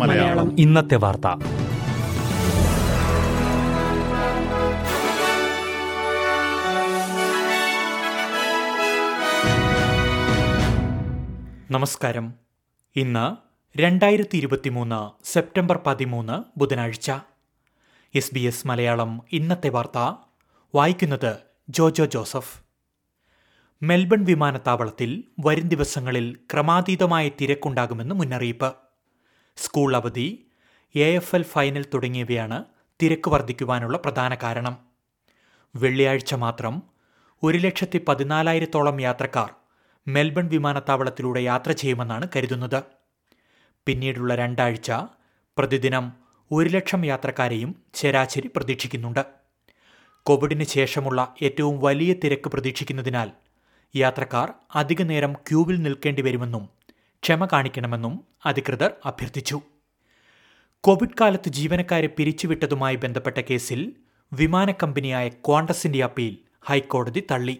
മലയാളം. ഇന്നത്തെ വാർത്ത. നമസ്കാരം. ഇന്ന് രണ്ടായിരത്തി ഇരുപത്തിമൂന്ന് സെപ്റ്റംബർ പതിമൂന്ന് ബുധനാഴ്ച. എസ് ബി എസ് മലയാളം ഇന്നത്തെ വാർത്ത വായിക്കുന്നത് ജോജോ ജോസഫ്. മെൽബൺ വിമാനത്താവളത്തിൽ വരും ദിവസങ്ങളിൽ ക്രമാതീതമായ തിരക്കുണ്ടാകുമെന്ന് മുന്നറിയിപ്പ്. സ്കൂൾ അവധി എ എഫ് എൽ ഫൈനൽ തുടങ്ങിയവയാണ് തിരക്ക് വർദ്ധിക്കുവാനുള്ള പ്രധാന കാരണം. വെള്ളിയാഴ്ച മാത്രം ഒരു ലക്ഷത്തി പതിനാലായിരത്തോളം യാത്രക്കാർ മെൽബൺ വിമാനത്താവളത്തിലൂടെ യാത്ര ചെയ്യുമെന്നാണ് കരുതുന്നത്. പിന്നീടുള്ള രണ്ടാഴ്ച പ്രതിദിനം ഒരു ലക്ഷം യാത്രക്കാരെയും ശരാശരി പ്രതീക്ഷിക്കുന്നുണ്ട്. കോവിഡിന് ശേഷമുള്ള ഏറ്റവും വലിയ തിരക്ക് പ്രതീക്ഷിക്കുന്നതിനാൽ യാത്രക്കാർ അധിക നേരം ക്യൂവിൽ നിൽക്കേണ്ടി വരുമെന്നും ക്ഷമ കാണിക്കണമെന്നും അധികൃതർ അഭ്യർത്ഥിച്ചു. കോവിഡ് കാലത്ത് ജീവനക്കാരെ പിരിച്ചുവിട്ടതുമായി ബന്ധപ്പെട്ട കേസിൽ വിമാന കമ്പനിയായ ക്വാണ്ടസിന്റെ അപ്പീൽ ഹൈക്കോടതി തള്ളി.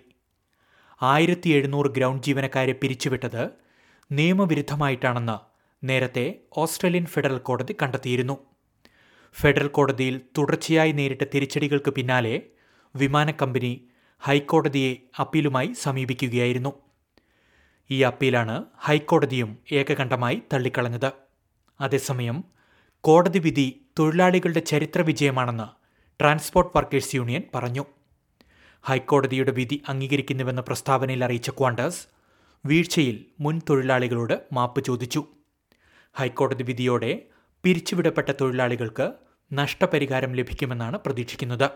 ആയിരത്തി എഴുന്നൂറ് ഗ്രൗണ്ട് ജീവനക്കാരെ പിരിച്ചുവിട്ടത് നിയമവിരുദ്ധമായിട്ടാണെന്ന് നേരത്തെ ഓസ്ട്രേലിയൻ ഫെഡറൽ കോടതി കണ്ടെത്തിയിരുന്നു. ഫെഡറൽ കോടതിയിൽ തുടർച്ചയായി നേരിട്ട തിരിച്ചടികൾക്ക് പിന്നാലെ വിമാന കമ്പനി ഹൈക്കോടതിയെ അപ്പീലുമായി സമീപിക്കുകയായിരുന്നു. ഈ അപ്പീലാണ് ഹൈക്കോടതിയും ഏകകണ്ഠമായി തള്ളിക്കളഞ്ഞത്. അതേസമയം കോടതി വിധി തൊഴിലാളികളുടെ ചരിത്ര വിജയമാണെന്ന് ട്രാൻസ്പോർട്ട് വർക്കേഴ്സ് യൂണിയൻ പറഞ്ഞു. ഹൈക്കോടതിയുടെ വിധി അംഗീകരിക്കുന്നുവെന്ന പ്രസ്താവനയിൽ അറിയിച്ച ക്വാണ്ടസ് വീഴ്ചയിൽ മുൻ തൊഴിലാളികളോട് മാപ്പ് ചോദിച്ചു. ഹൈക്കോടതി വിധിയോടെ പിരിച്ചുവിടപ്പെട്ട തൊഴിലാളികൾക്ക് നഷ്ടപരിഹാരം ലഭിക്കുമെന്നാണ് പ്രതീക്ഷിക്കുന്നത്.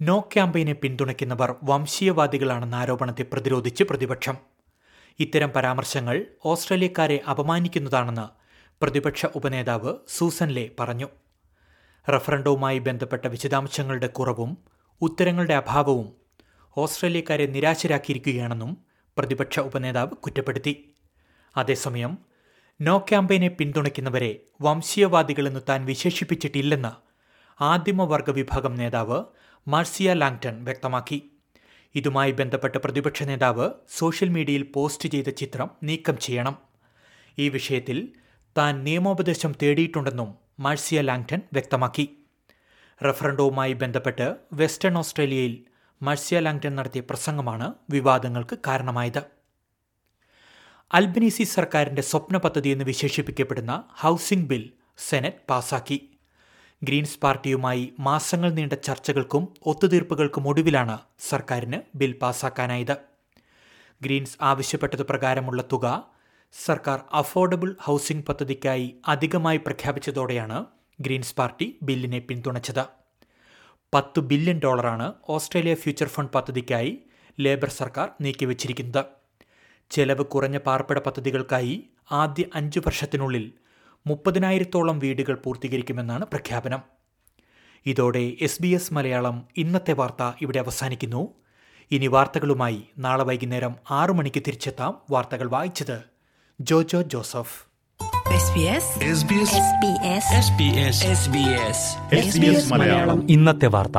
നോ ക്യാമ്പയിനെ പിന്തുണയ്ക്കുന്നവർ വംശീയവാദികളാണെന്ന ആരോപണത്തെ പ്രതിരോധിച്ച് പ്രതിപക്ഷം. ഇത്തരം പരാമർശങ്ങൾ ഓസ്ട്രേലിയക്കാരെ അപമാനിക്കുന്നതാണെന്ന് പ്രതിപക്ഷ ഉപനേതാവ് സൂസൻ ലേ പറഞ്ഞു. റഫറൻഡവുമായി ബന്ധപ്പെട്ട വിശദാംശങ്ങളുടെ കുറവും ഉത്തരങ്ങളുടെ അഭാവവും ഓസ്ട്രേലിയക്കാരെ നിരാശരാക്കിയിരിക്കുകയാണെന്നും പ്രതിപക്ഷ ഉപനേതാവ് കുറ്റപ്പെടുത്തി. അതേസമയം നോ ക്യാമ്പയിനെ പിന്തുണയ്ക്കുന്നവരെ വംശീയവാദികളെന്ന് താൻ വിശേഷിപ്പിച്ചിട്ടില്ലെന്ന് ആദിമവർഗ വിഭാഗം നേതാവ് മാർസിയ ലാങ്ടൺ വ്യക്തമാക്കി. ഇതുമായി ബന്ധപ്പെട്ട് പ്രതിപക്ഷ നേതാവ് സോഷ്യൽ മീഡിയയിൽ പോസ്റ്റ് ചെയ്ത ചിത്രം നീക്കം ചെയ്യണം. ഈ വിഷയത്തിൽ താൻ നിയമോപദേശം തേടിയിട്ടുണ്ടെന്നും മാർസിയ ലാങ്ടൺ വ്യക്തമാക്കി. റഫറൻഡവുമായി ബന്ധപ്പെട്ട് വെസ്റ്റേൺ ഓസ്ട്രേലിയയിൽ മാർസിയ ലാങ്ടൺ നടത്തിയ പ്രസംഗമാണ് വിവാദങ്ങൾക്ക് കാരണമായത്. അൽബനീസി സർക്കാരിന്റെ സ്വപ്ന പദ്ധതി എന്ന് വിശേഷിപ്പിക്കപ്പെടുന്ന ഹൗസിംഗ് ബിൽ സെനറ്റ് പാസാക്കി. ഗ്രീൻസ് പാർട്ടിയുമായി മാസങ്ങൾ നീണ്ട ചർച്ചകൾക്കും ഒത്തുതീർപ്പുകൾക്കും ഒടുവിലാണ് സർക്കാരിന് ബിൽ പാസാക്കാനായത്. ഗ്രീൻസ് ആവശ്യപ്പെട്ടത് പ്രകാരമുള്ള തുക സർക്കാർ അഫോർഡബിൾ ഹൗസിംഗ് പദ്ധതിക്കായി അധികമായി പ്രഖ്യാപിച്ചതോടെയാണ് ഗ്രീൻസ് പാർട്ടി ബില്ലിനെ പിന്തുണച്ചത്. പത്ത് ബില്യൺ ഡോളറാണ് ഓസ്ട്രേലിയ ഫ്യൂച്ചർ ഫണ്ട് പദ്ധതിക്കായി ലേബർ സർക്കാർ നീക്കിവച്ചിരിക്കുന്നത്. ചെലവ് കുറഞ്ഞ പാർപ്പിട പദ്ധതികൾക്കായി ആദ്യ അഞ്ചു വർഷത്തിനുള്ളിൽ മുപ്പതിനായിരത്തോളം വീടുകൾ പൂർത്തീകരിക്കുമെന്നാണ് പ്രഖ്യാപനം. ഇതോടെ എസ് ബി എസ് മലയാളം ഇന്നത്തെ വാർത്ത ഇവിടെ അവസാനിക്കുന്നു. ഇനി വാർത്തകളുമായി നാളെ വൈകുന്നേരം ആറു മണിക്ക് തിരിച്ചെത്താം വാർത്തകൾ വായിച്ചത് ജോജോ ജോസഫ്. SBS ഇന്നത്തെ വാർത്ത.